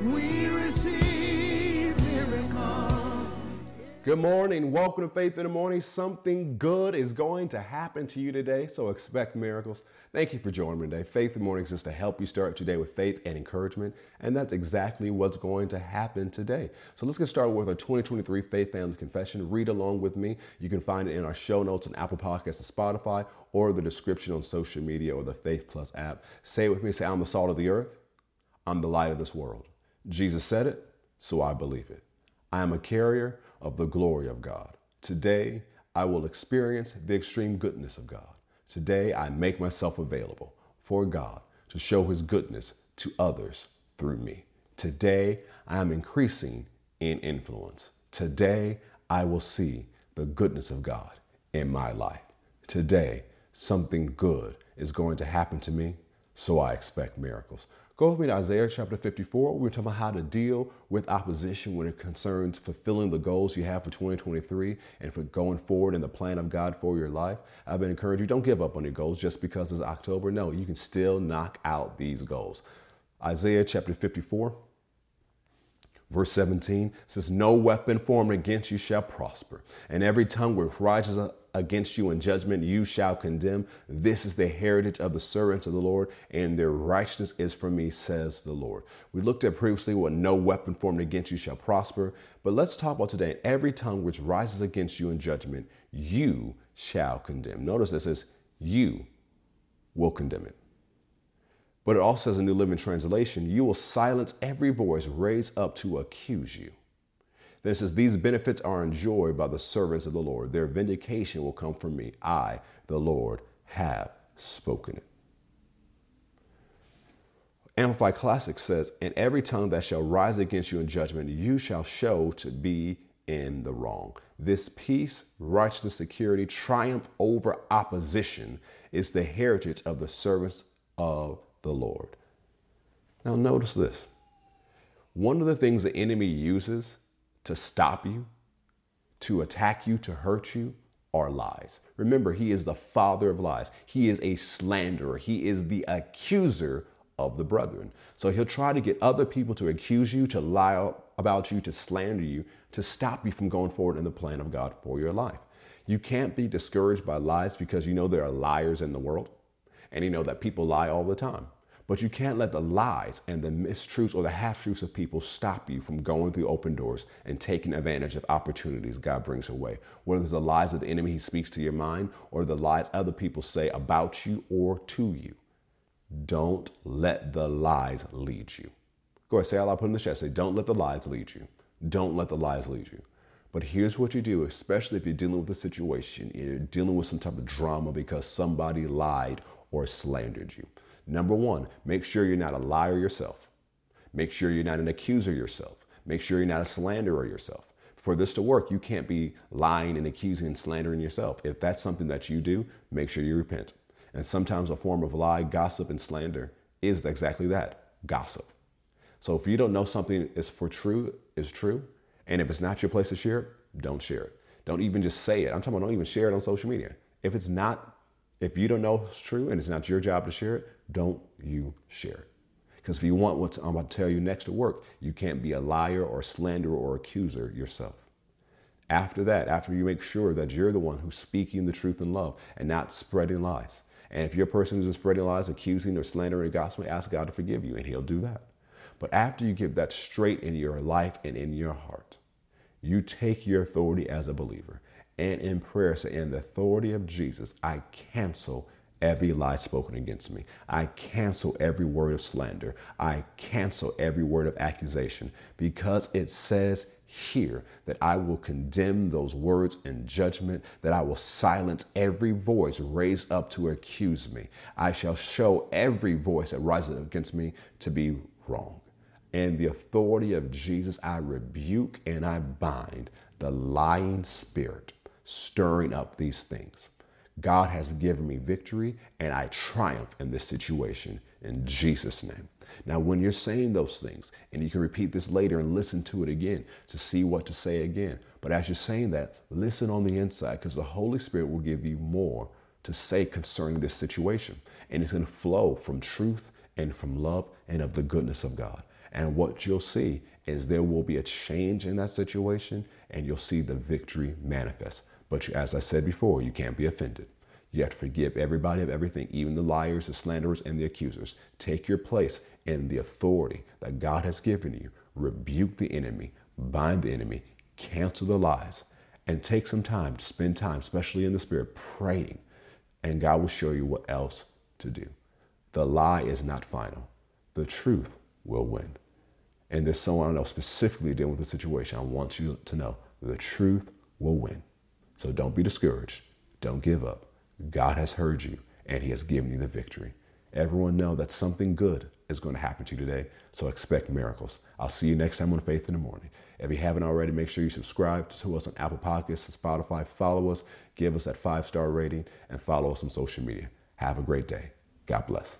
we receive. Good morning. Welcome to Faith in the Morning. Something good is going to happen to you today, so expect miracles. Thank you for joining me today. Faith in the Morning is to help you start today with faith and encouragement, and that's exactly what's going to happen today. So let's get started with our 2023 Faith Family Confession. Read along with me. You can find it in our show notes on Apple Podcasts and Spotify, or the description on social media or the Faith Plus app. Say it with me. Say, I'm the salt of the earth. I'm the light of this world. Jesus said it, so I believe it. I am a carrier of the glory of God. Today, I will experience the extreme goodness of God. Today, I make myself available for God to show his goodness to others through me. Today, I am increasing in influence. Today, I will see the goodness of God in my life. Today, something good is going to happen to me, so I expect miracles. Go with me to Isaiah chapter 54. We're talking about how to deal with opposition when it concerns fulfilling the goals you have for 2023 and for going forward in the plan of God for your life. I've been encouraging you, don't give up on your goals just because it's October. No, you can still knock out these goals. Isaiah chapter 54, verse 17 says, No weapon formed against you shall prosper, and every tongue which rises against you in judgment you shall condemn. This is the heritage of the servants of the Lord, and their righteousness is from me, says the Lord. We looked at previously what no weapon formed against you shall prosper, but let's talk about today. Every tongue which rises against you in judgment, you shall condemn. Notice this says, you will condemn it. But it also says in New Living Translation, you will silence every voice raised up to accuse you. Then it says, These benefits are enjoyed by the servants of the Lord. Their vindication will come from me. I, the Lord, have spoken it. Amplified Classic says, And every tongue that shall rise against you in judgment, you shall show to be in the wrong. This peace, righteousness, security, triumph over opposition is the heritage of the servants of the Lord. Now, notice this. One of the things the enemy uses to stop you, to attack you, to hurt you, are lies. Remember, he is the father of lies. He is a slanderer. He is the accuser of the brethren. So he'll try to get other people to accuse you, to lie about you, to slander you, to stop you from going forward in the plan of God for your life. You can't be discouraged by lies because you know there are liars in the world and you know that people lie all the time. But you can't let the lies and the mistruths or the half truths of people stop you from going through open doors and taking advantage of opportunities God brings your way. Whether it's the lies of the enemy he speaks to your mind or the lies other people say about you or to you. Don't let the lies lead you. Go ahead, say out loud, put in the chat. Say, don't let the lies lead you. Don't let the lies lead you. But here's what you do, especially if you're dealing with a situation, you're dealing with some type of drama because somebody lied or slandered you. Number one, make sure you're not a liar yourself. Make sure you're not an accuser yourself. Make sure you're not a slanderer yourself. For this to work, you can't be lying and accusing and slandering yourself. If that's something that you do, make sure you repent. And sometimes a form of lie, gossip, and slander is exactly that gossip. So if you don't know something is for true, is true, and if it's not your place to share it, don't share it. Don't even just say it. I'm talking about don't even share it on social media. If it's not, if you don't know it's true and it's not your job to share it, don't you share it. Because if you want what I'm about to tell you next to work, you can't be a liar or slanderer or accuser yourself. After that, after you make sure that you're the one who's speaking the truth in love and not spreading lies. And if you're a person who's spreading lies, accusing or slandering gospel, ask God to forgive you and he'll do that. But after you get that straight in your life and in your heart, you take your authority as a believer and in prayer say, in the authority of Jesus, I cancel every lie spoken against me. I cancel every word of slander. I cancel every word of accusation because it says here that I will condemn those words in judgment, that I will silence every voice raised up to accuse me. I shall show every voice that rises against me to be wrong. And the authority of Jesus, I rebuke and I bind the lying spirit stirring up these things. God has given me victory and I triumph in this situation in Jesus' name. Now, when you're saying those things, and you can repeat this later and listen to it again to see what to say again, but as you're saying that, listen on the inside because the Holy Spirit will give you more to say concerning this situation. And it's going to flow from truth and from love and of the goodness of God. And what you'll see is there will be a change in that situation and you'll see the victory manifest. But as I said before, you can't be offended. You have to forgive everybody of everything, even the liars, the slanderers, and the accusers. Take your place in the authority that God has given you. Rebuke the enemy, bind the enemy, cancel the lies, and take some time to spend time, especially in the spirit, praying. And God will show you what else to do. The lie is not final, the truth will win. And there's someone I know specifically dealing with the situation. I want you to know the truth will win. So don't be discouraged. Don't give up. God has heard you and He has given you the victory. Everyone know that something good is going to happen to you today. So expect miracles. I'll see you next time on Faith in the Morning. If you haven't already, make sure you subscribe to us on Apple Podcasts and Spotify. Follow us, give us that five star rating, and follow us on social media. Have a great day. God bless.